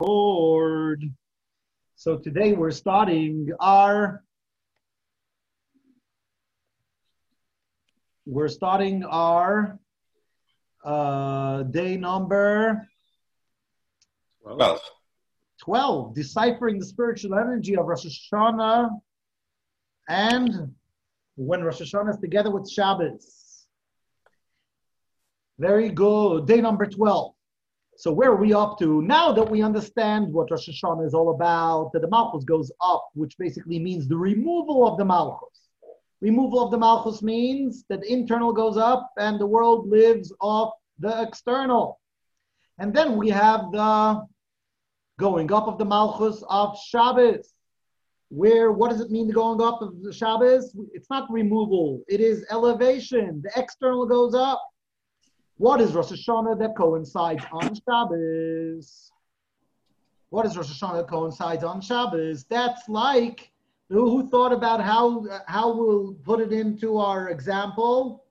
record. So today we're starting our we're starting our uh, day number 12. 12, deciphering the spiritual energy of Rosh Hashanah and when Rosh Hashanah is together with Shabbos. Very good. Day number 12. So where are we up to? Now that we understand what Rosh Hashanah is all about, that the Malchus goes up, which basically means the removal of the Malchus. Removal of the Malchus means that the internal goes up and the world lives off the external. And then we have the going up of the Malchus of Shabbos. Where, what does it mean, the going up of the Shabbos? It's not removal, it is elevation. The external goes up. What is Rosh Hashanah that coincides on Shabbos? What is Rosh Hashanah that coincides on Shabbos? That's like who, thought about how how we'll put it into our example.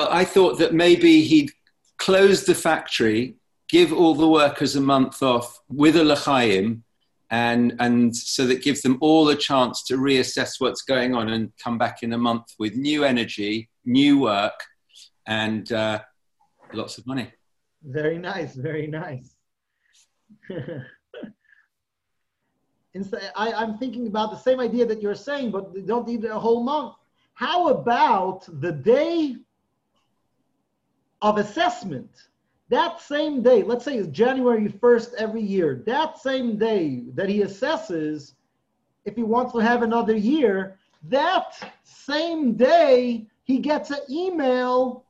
I thought that maybe he'd close the factory, give all the workers a month off with a l'chaim, and and so that gives them all a chance to reassess what's going on and come back in a month with new energy, new work, and uh, lots of money. Very nice, very nice. I, I'm thinking about the same idea that you're saying, but don't need a whole month. How about the day of assessment? That same day, let's say it's January 1st every year, that same day that he assesses if he wants to have another year, that same day he gets an email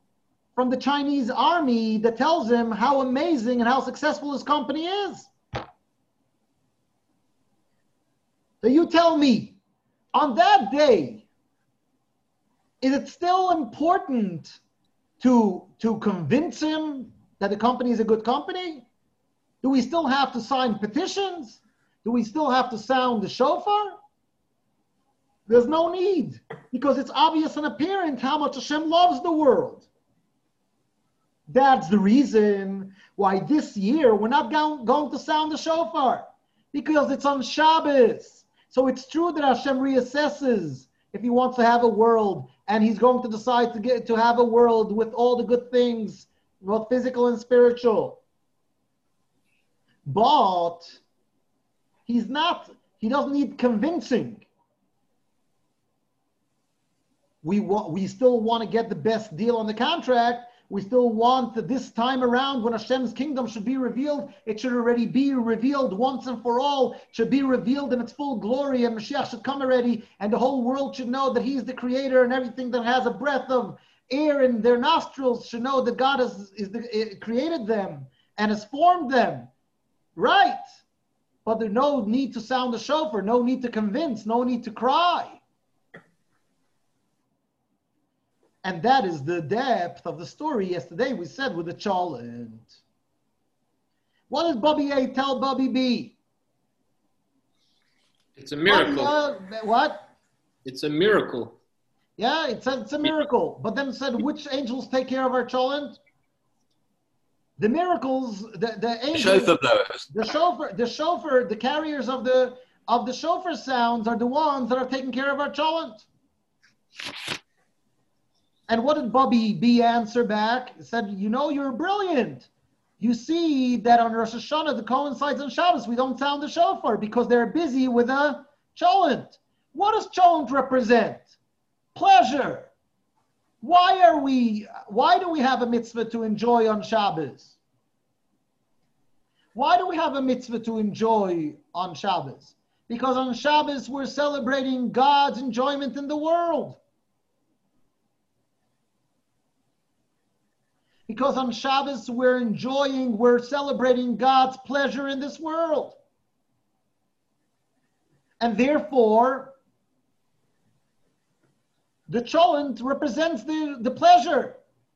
from the Chinese army that tells him how amazing and how successful his company is. So you tell me, on that day, is it still important to, to convince him that the company is a good company? Do we still have to sign petitions? Do we still have to sound the shofar? There's no need because it's obvious and apparent how much Hashem loves the world. That's the reason why this year we're not going, going to sound the shofar because it's on Shabbos. So it's true that Hashem reassesses if he wants to have a world and he's going to decide to get to have a world with all the good things, both physical and spiritual. But he's not, he doesn't need convincing. We want, we still want to get the best deal on the contract, we still want that this time around when Hashem's kingdom should be revealed, it should already be revealed once and for all, should be revealed in its full glory, and Mashiach should come already, and the whole world should know that He's the creator, and everything that has a breath of air in their nostrils should know that God has is the, eh, created them and has formed them. Right. But there's no need to sound the shofar, no need to convince, no need to cry. And that is the depth of the story yesterday we said with the cholent. What does Bobby A tell Bobby B? It's a miracle. Bubby, uh, what? It's a miracle. Yeah, it said it's a miracle. But then it said, which angels take care of our cholent? The miracles, the, the angels, Shofar blowers. the shofar, the shofar, the carriers of the of the shofar sounds are the ones that are taking care of our cholent. And what did Bubby B answer back? He said, You know, you're brilliant. You see that on Rosh Hashanah, the coincides on Shabbos, we don't sound the shofar because they're busy with a cholent. What does cholent represent? Pleasure. Why are we, why do we have a mitzvah to enjoy on Shabbos? Why do we have a mitzvah to enjoy on Shabbos? Because on Shabbos we're celebrating God's enjoyment in the world. Because on Shabbos we're enjoying, we're celebrating God's pleasure in this world. And therefore, the cholent represents the, the pleasure.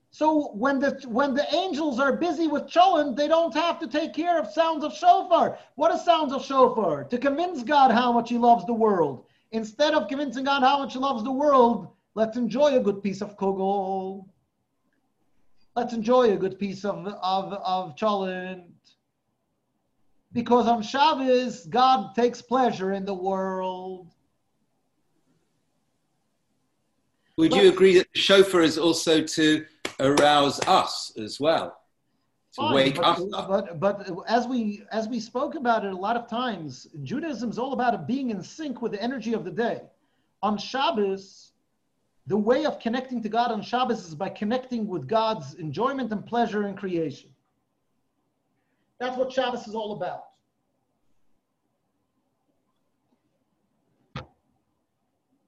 So when the when the angels are busy with cholent, they don't have to take care of sounds of shofar. What is sounds of shofar? To convince God how much He loves the world. Instead of convincing God how much He loves the world, let's enjoy a good piece of kugel. Let's enjoy a good piece of of of cholent. Because on Shabbos, God takes pleasure in the world. Would you agree that the shofar is also to arouse us as well? To Fine, wake but, us up? but but as we as we spoke about it a lot of times, Judaism is all about being in sync with the energy of the day. On Shabbos, the way of connecting to God on Shabbos is by connecting with God's enjoyment and pleasure in creation. That's what Shabbos is all about.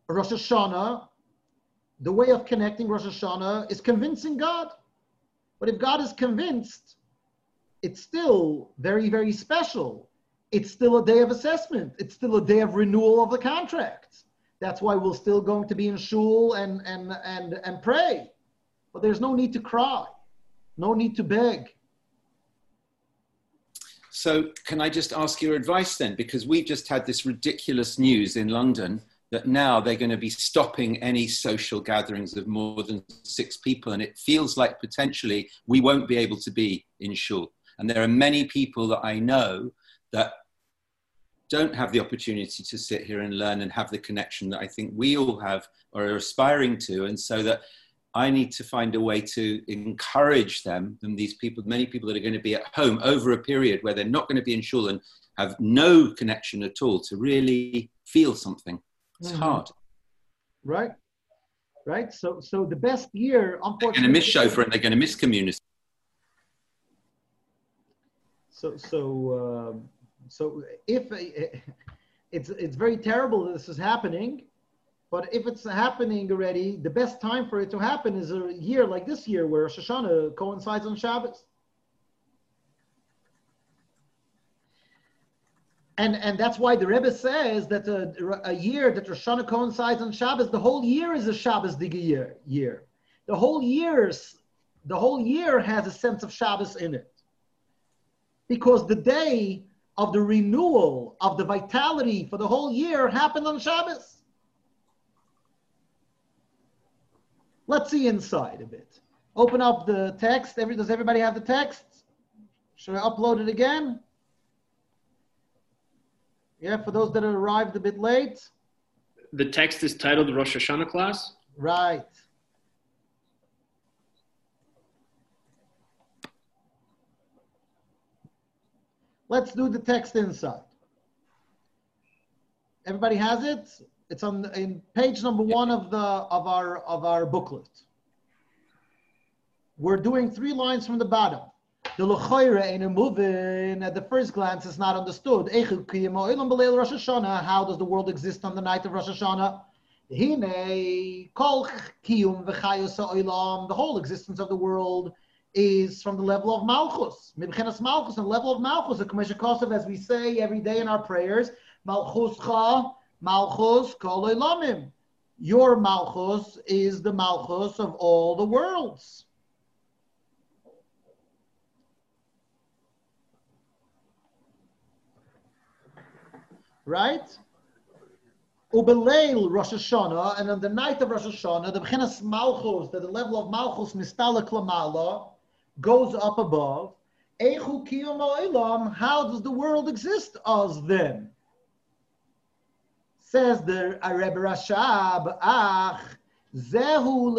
Rosh Hashanah, the way of connecting Rosh Hashanah is convincing God. But if God is convinced, it's still very, very special. It's still a day of assessment. It's still a day of renewal of the contract. That's why we're still going to be in shul and, and, and, and pray. But there's no need to cry, no need to beg. So, can I just ask your advice then? Because we've just had this ridiculous news in London that now they're going to be stopping any social gatherings of more than six people. And it feels like potentially we won't be able to be in shul. And there are many people that I know that don't have the opportunity to sit here and learn and have the connection that I think we all have or are aspiring to. And so that I need to find a way to encourage them and these people, many people that are going to be at home over a period where they're not going to be in shul and have no connection at all to really feel something. It's Mhm. hard. Right? Right? So so the best year, They're going to miss shofar and they're going to miss community. So so um, so if it's it's very terrible that this is happening, but if it's happening already, the best time for it to happen is a year like this year where Rosh Hashanah coincides on Shabbos. And, and that's why the Rebbe says that a, a year that Rosh Hashanah coincides on Shabbos, the whole year is a Shabbos Diga year. year. The whole year's the whole year has a sense of Shabbos in it because the day of the renewal of the vitality for the whole year happened on Shabbos. Let's see inside a bit. Open up the text. Every, does everybody have the text? Should I upload it again? Yeah, for those that arrived a bit late. The text is titled Rosh Hashanah class. Right. Let's do the text inside. Everybody has it? It's on in page number one of the of our of our booklet. We're doing three lines from the bottom. The lechoire ain't a moving. At the first glance, it's not understood. Eichu kiyam b'leil Rosh Hashanah. How does the world exist on the night of Rosh Hashanah? Hine kol kiyum v'chayos ha'olam. The whole existence of the world is from the level of Malchus. Mibchenas Malchus, and the level of Malchus, the Kamesha Kosev, as we say every day in our prayers, Malchuscha, Malchus kol olamim. Your Malchus is the Malchus of all the worlds. Right? Ubeleil Rosh Hashanah, and on the night of Rosh Hashanah, the B'chinas Malchus, that the level of Malchus Mistala Klamala, goes up above. How does the world exist as then? Says the Rebbe Rashab, Ach, Zehu.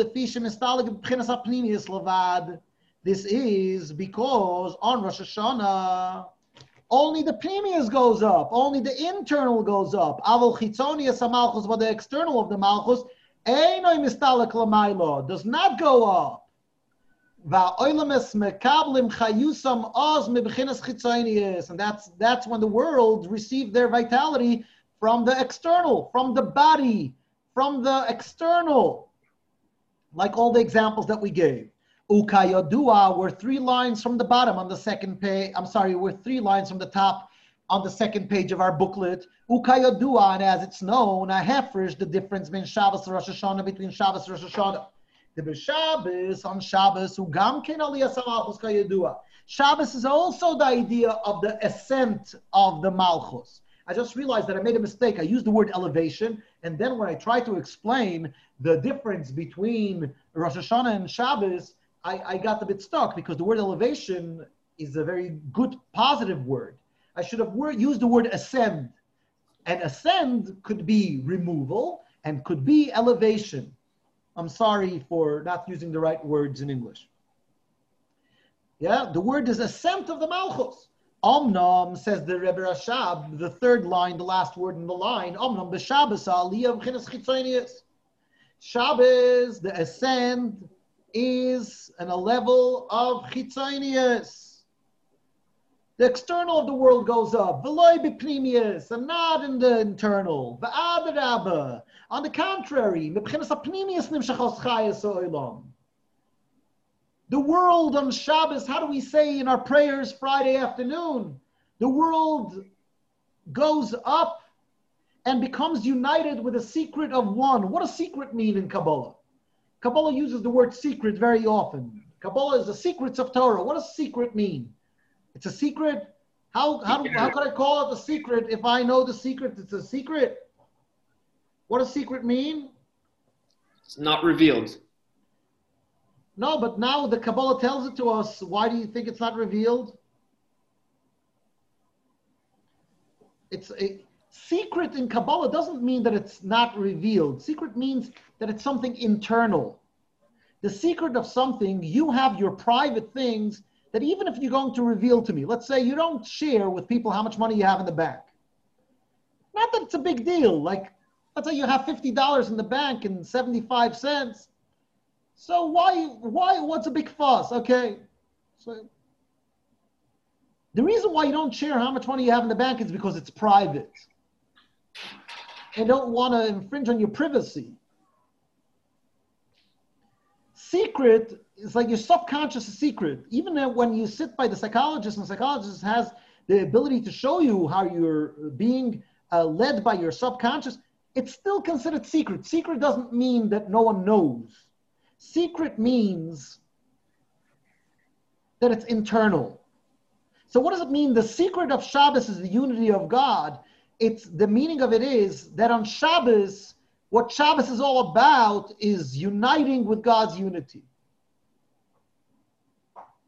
This is because on Rosh Hashanah, only the pnimius goes up, only the internal goes up. Aval chitzonius malchus, but the external of the malchus, einoi mistalek lamailo, does not go up. And that's that's when the world received their vitality from the external, from the body, from the external, like all the examples that we gave. Ukayodua were three lines from the bottom on the second page. I'm sorry, we're three lines from the top on the second page of our booklet. Ukayodua, and as it's known, a hefresh, the difference between Shabbos and Rosh Hashanah, between Shabbos and Rosh Hashanah. Shabbos on Shabbos, ugam ken. Shabbos is also the idea of the ascent of the malchus. I just realized that I made a mistake. I used the word elevation, and then when I tried to explain the difference between Rosh Hashanah and Shabbos, I, I got a bit stuck because the word elevation is a very good positive word. I should have word, used the word ascend. And ascend could be removal and could be elevation. I'm sorry for not using the right words in English. Yeah, the word is ascent of the Malchus. Omnom, says the Rebbe Rashab, the third line, the last word in the line, Omnom b'Shabbos aliyah v'chinas chitzonius. Shabbos, the ascend, is on a level of chitzonius. The external of the world goes up, v'loy b'pnimius, and not in the internal. V'adarabba. On the contrary. The world on Shabbos, how do we say in our prayers Friday afternoon? The world goes up and becomes united with a secret of one. What does secret mean in Kabbalah? Kabbalah uses the word secret very often. Kabbalah is the secrets of Torah. What does secret mean? It's a secret. How, how, how could I call it a secret if I know the secret? It's a secret. What does secret mean? It's not revealed. No, but now the Kabbalah tells it to us. Why do you think it's not revealed? It's a secret in Kabbalah doesn't mean that it's not revealed. Secret means that it's something internal. The secret of something, you have your private things that even if you're going to reveal to me, let's say you don't share with people how much money you have in the bank. Not that it's a big deal. Like, let's say you have $50 in the bank and 75 cents so why, why, what's a big fuss? Okay. So the reason why you don't share how much money you have in the bank is because it's private. And don't want to infringe on your privacy. Secret is like your subconscious secret. Even when you sit by the psychologist, and the psychologist has the ability to show you how you're being uh, led by your subconscious, it's still considered secret. Secret doesn't mean that no one knows. Secret means that it's internal. So what does it mean? The secret of Shabbos is the unity of God. It's the meaning of it is that on Shabbos, what Shabbos is all about is uniting with God's unity.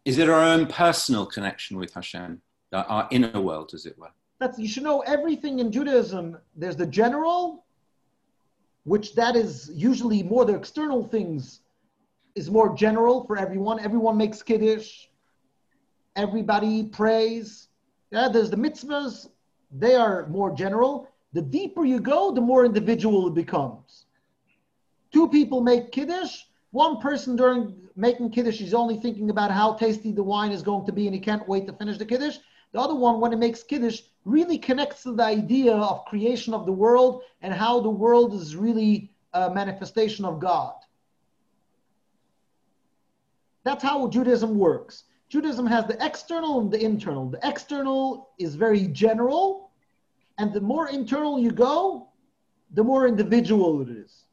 Is it our own personal connection with Hashem, our inner world, as it were? That's you should know everything in Judaism. There's the general, which that is usually more the external things is more general for everyone. Everyone makes kiddush. Everybody prays. Yeah, there's the mitzvahs. They are more general. The deeper you go, the more individual it becomes. Two people make kiddush. One person during making kiddush is only thinking about how tasty the wine is going to be, and he can't wait to finish the kiddush. The other one, when it makes kiddush, really connects to the idea of creation of the world and how the world is really a manifestation of God. That's how Judaism works. Judaism has the external and the internal. The external is very general, and the more internal you go, the more individual it is.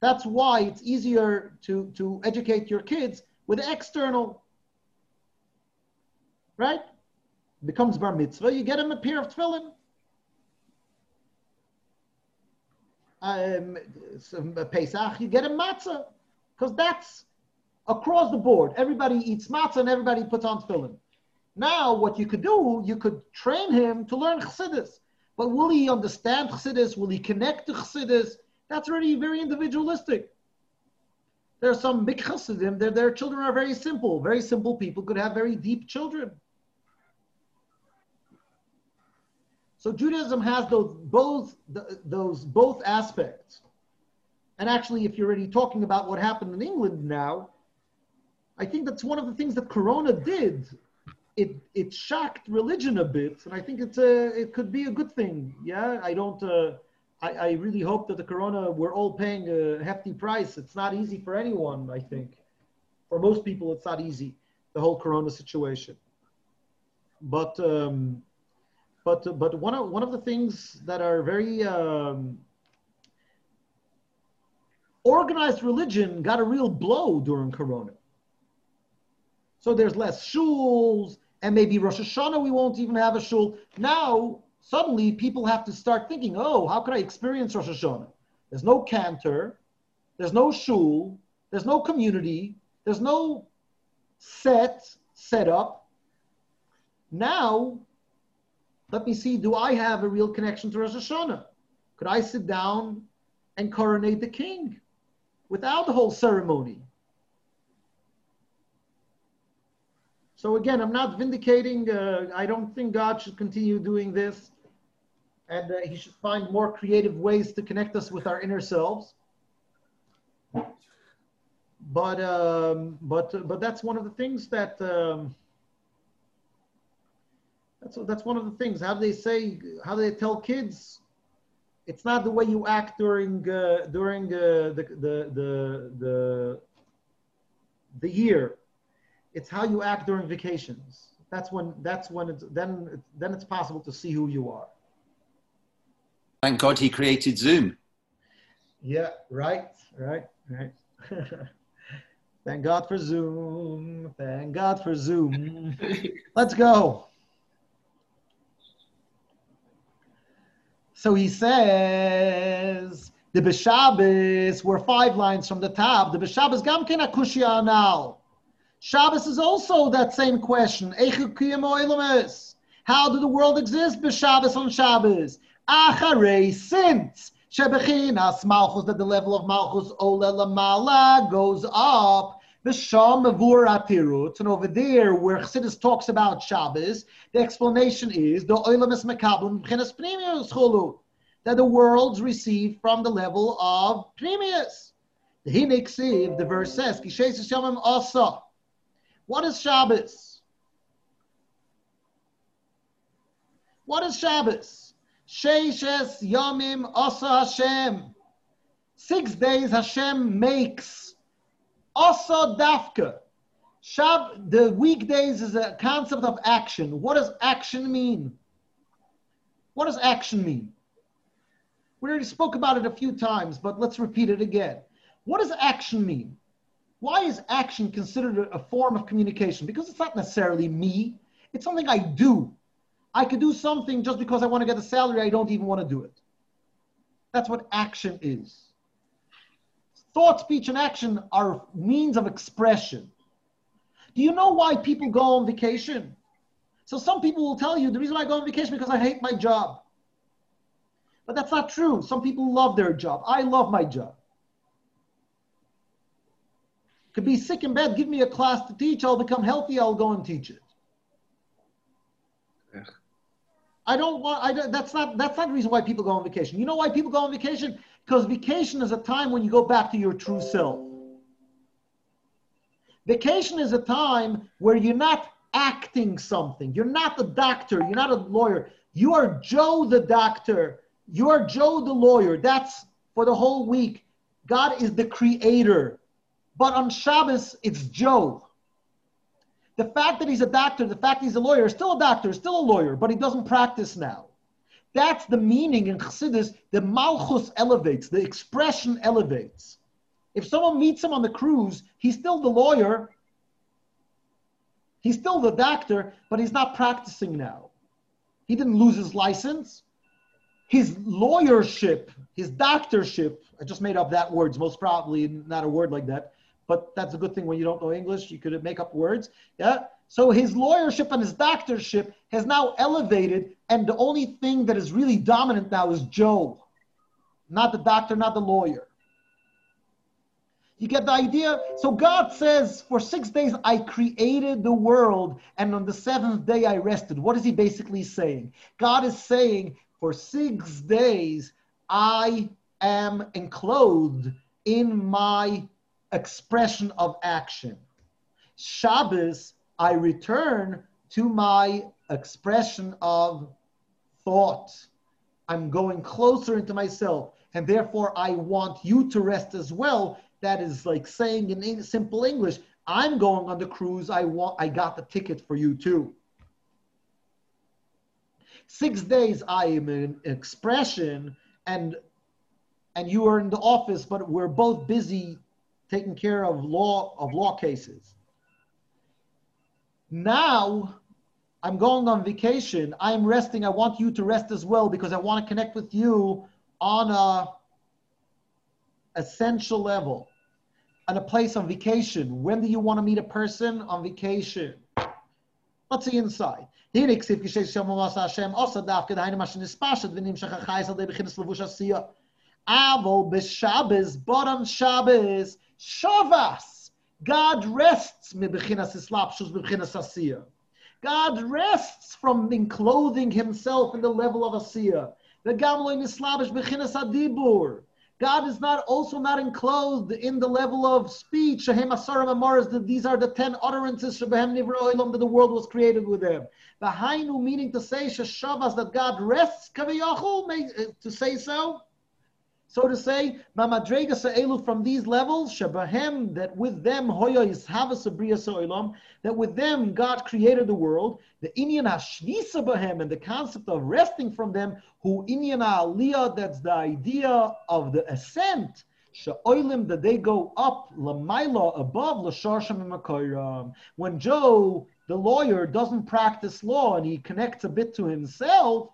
That's why it's easier to, to educate your kids with external. Right? Becomes bar mitzvah, you get him a pair of tefillin. Um, Pesach, you get a matzah, because that's across the board. Everybody eats matzah and everybody puts on tefillin. Now, what you could do, you could train him to learn chassidus. But will he understand chassidus? Will he connect to chassidus? That's already very individualistic. There are some big chassidim, their children are very simple. Very simple people could have very deep children. So Judaism has those both those both aspects. And actually, if you're already talking about what happened in England now, I think that's one of the things that Corona did. It it shocked religion a bit, and I think it's a it could be a good thing. Yeah, I don't. Uh, I, I really hope that the Corona we're all paying a hefty price. It's not easy for anyone. I think for most people, it's not easy. The whole Corona situation. But um, but but one of one of the things that are very um, organized religion got a real blow during Corona. So there's less shuls, and maybe Rosh Hashanah we won't even have a shul. Now, suddenly people have to start thinking, oh, how can I experience Rosh Hashanah? There's no cantor, there's no shul, there's no community, there's no set set up. Now Let me see, do I have a real connection to Rosh Hashanah? Could I sit down and coronate the king without the whole ceremony? So again, I'm not vindicating. Uh, I don't think God should continue doing this, and uh, He should find more creative ways to connect us with our inner selves. But um, but but that's one of the things that um, that's that's one of the things. How do they say? How do they tell kids? It's not the way you act during uh, during uh, the, the the the the year it's how you act during vacations. That's when that's when it's then then it's possible to see who you are. Thank God he created Zoom. Yeah, right, right, right. Thank God for Zoom. Thank God for Zoom. Let's go. So he says the Beshabas were five lines from the top. The Beshabas gamken akushia now. Shabbos is also that same question. How did the world exist b'Shabbos on Shabbos? Acharei, since shebechinas malchus, that the level of malchus ola goes up. B'sham mavur atirut, and over there where Chassidus talks about Shabbos, the explanation is the that the worlds receive from the level of pnimius. The hineksiv, the verse says, kishes yamim asa. What is Shabbos? What is Shabbos? Sheishes Yomim Asa Hashem. Six days Hashem makes. Asa Dafka. Shab, the weekdays is a concept of action. What does action mean? What does action mean? We already spoke about it a few times, but let's repeat it again. What does action mean? Why is action considered a form of communication? Because it's not necessarily me, it's something I do. I could do something just because I want to get a salary, I don't even want to do it. That's what action is. Thought, speech, and action are means of expression. Do you know why people go on vacation? So some people will tell you the reason I go on vacation because I hate my job. But that's not true. Some people love their job. I love my job could be sick in bed, give me a class to teach, I'll become healthy, I'll go and teach it. I don't want. I don't, that's not. That's not the reason why people go on vacation. You know why people go on vacation? Because vacation is a time when you go back to your true self. Vacation is a time where you're not acting something. You're not a doctor. You're not a lawyer. You are Joe the doctor. You are Joe the lawyer. That's for the whole week. God is the creator. But on Shabbos, it's Joe. The fact that he's a doctor, the fact he's a lawyer, still a doctor, still a lawyer, but he doesn't practice now. That's the meaning in Chassidus. The malchus elevates, the expression elevates. If someone meets him on the cruise, he's still the lawyer, he's still the doctor, but he's not practicing now. He didn't lose his license. His lawyership, his doctorship, I just made up that word, most probably not a word like that, but that's a good thing when you don't know English. You could make up words. Yeah. So his lawyership and his doctorship has now elevated, and the only thing that is really dominant now is Joe, not the doctor, not the lawyer. You get the idea? So God says, For six days I created the world, and on the seventh day I rested. What is he basically saying? God is saying, For six days I am enclosed in my expression of action. Shabbos, I return to my expression of thought. I'm going closer into myself, and therefore I want you to rest as well. That is like saying in simple English, I'm going on the cruise. I want I got the ticket for you too. Six days I am in expression and and you are in the office, but we're both busy taking care of law of law cases. Now I'm going on vacation. I'm resting. I want you to rest as well because I want to connect with you on a essential level. and a place on vacation. When do you want to meet a person on vacation? Let's see inside. Also. Avol but on Shabbos, Shavas. God rests. God rests from enclothing himself in the level of asiyah. The. God is not also not enclosed in the level of speech. These are the ten utterances that the world was created with them. Behind meaning to say that God rests uh, to say so. So to say, Mamadrega Sa'elu from these levels, Shabahem, that with them Hoya So'ilam, that with them God created the world, the Inyan Hashvisa and the concept of resting from them, who Inyan Aliyah, that's the idea of the ascent, Sha'oilim, that they go up, Lamaila, above, Lasharsham and When Joe, the lawyer, doesn't practice law and he connects a bit to himself,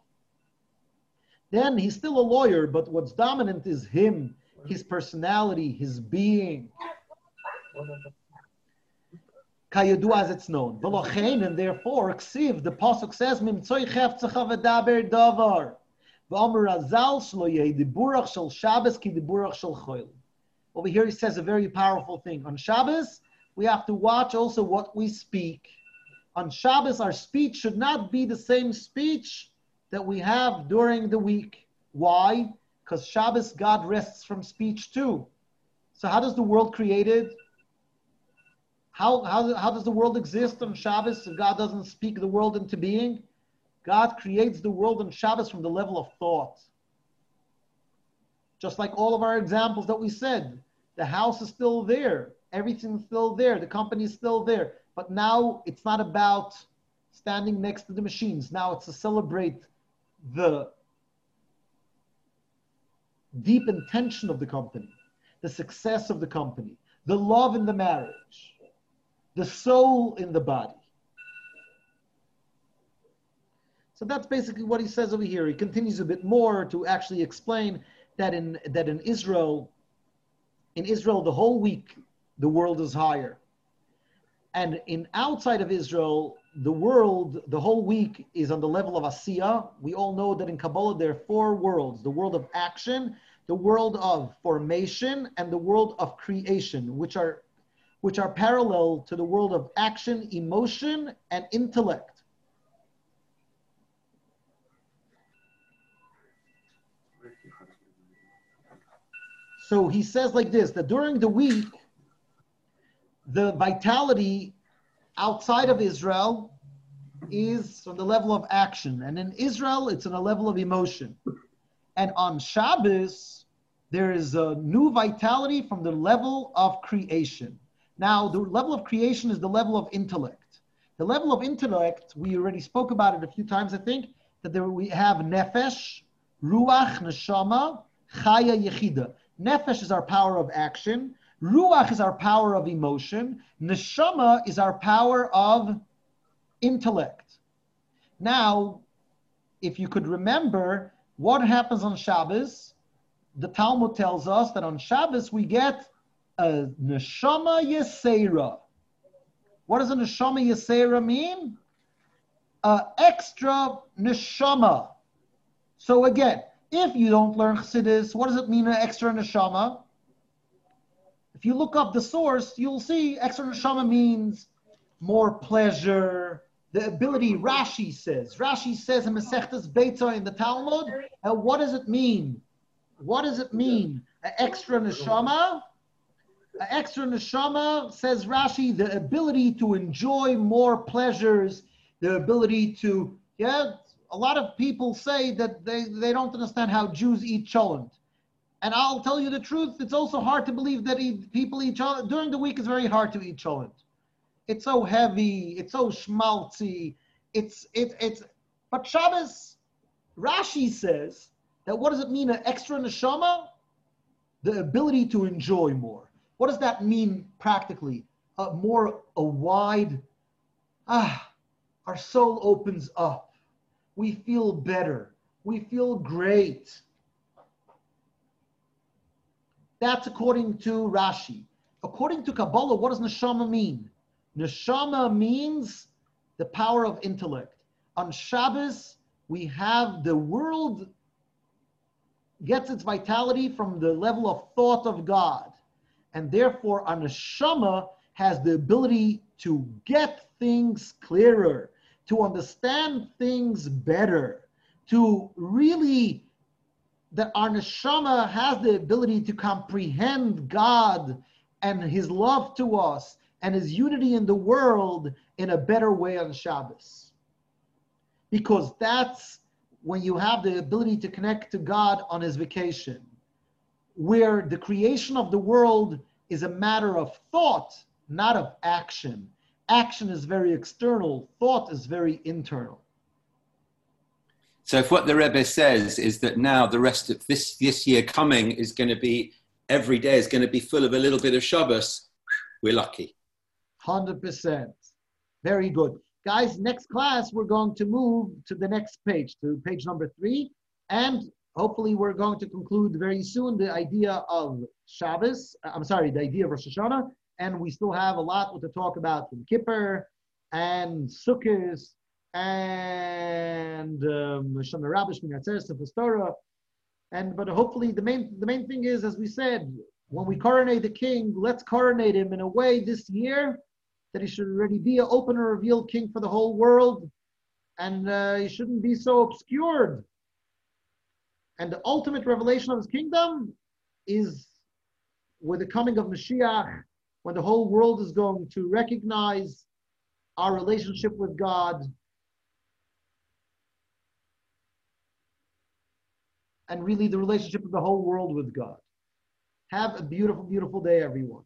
then he's still a lawyer, but what's dominant is him, his personality, his being. Kayadu as it's known. And therefore, Ksiv, the Pasuk says, Mimtzoi chefzecha v'daber davar. V'omer azal shlo yeh Shabbos ki choil. Over here he says a very powerful thing. On Shabbos, we have to watch also what we speak. On Shabbos, our speech should not be the same speech that we have during the week. Why? Because Shabbos, God rests from speech too. So how does the world created? How, how, how does the world exist on Shabbos if God doesn't speak the world into being? God creates the world on Shabbos from the level of thought. Just like all of our examples that we said, the house is still there, everything's still there, the company is still there. But now it's not about standing next to the machines. Now it's to celebrate the deep intention of the company, the success of the company, the love in the marriage, the soul in the body. So that's basically what he says over here. He continues a bit more to actually explain that in that in Israel, in Israel, the whole week the world is higher. And in outside of Israel, the world, the whole week is on the level of Asiya. We all know that in Kabbalah there are four worlds the world of action, the world of formation, and the world of creation, which are, which are parallel to the world of action, emotion, and intellect. So he says like this that during the week, the vitality outside of Israel is on the level of action, and in Israel, it's on a level of emotion. And on Shabbos, there is a new vitality from the level of creation. Now, the level of creation is the level of intellect. The level of intellect, we already spoke about it a few times, I think, that there we have nefesh, ruach, neshama, chaya, yechida. Nefesh is our power of action. Ruach is our power of emotion. Neshama is our power of intellect. Now, if you could remember what happens on Shabbos, the Talmud tells us that on Shabbos we get a neshama yesera. What does a neshama yesera mean? A extra neshama. So again, if you don't learn Chassidus, what does it mean, an extra neshama? If you look up the source, you'll see extra neshama means more pleasure, the ability. Rashi says. Rashi says in Masechtas Beitza in the Talmud. And what does it mean? What does it mean? An extra neshama. An extra neshama says Rashi, the ability to enjoy more pleasures, the ability to yeah. A lot of people say that they, they don't understand how Jews eat cholent. And I'll tell you the truth, it's also hard to believe that people eat cholent. During the week, it's very hard to eat cholent. It's so heavy, it's so schmaltzy. It's, it, it's, but Shabbos, Rashi says that what does it mean, an extra neshama? The ability to enjoy more. What does that mean practically? A more, a wide, ah, our soul opens up. We feel better. We feel great. That's according to Rashi. According to Kabbalah, what does neshama mean? Neshama means the power of intellect. on Shabbos, we have the world gets its vitality from the level of thought of God. And therefore, our neshama has the ability to get things clearer, to understand things better, to really, that our neshama has the ability to comprehend God and His love to us and His unity in the world in a better way on Shabbos. Because that's when you have the ability to connect to God on His vacation, where the creation of the world is a matter of thought, not of action. Action is very external, thought is very internal. So if what the Rebbe says is that now the rest of this, this year coming is going to be, every day is going to be full of a little bit of Shabbos, we're lucky. 100%. Very good. Guys, next class, we're going to move to the next page, to page number three. And hopefully we're going to conclude very soon the idea of Shabbos. Uh, I'm sorry, the idea of Rosh Hashanah. And we still have a lot to talk about from Kippur and Sukkot and um, Rabbah, Shmini Torah. And but hopefully the main the main thing is, as we said, when we coronate the king, let's coronate him in a way this year that he should already be an open and revealed king for the whole world, and uh, he shouldn't be so obscured. And the ultimate revelation of his kingdom is with the coming of Mashiach, when the whole world is going to recognize our relationship with God and really the relationship of the whole world with God. Have a beautiful, beautiful day, everyone.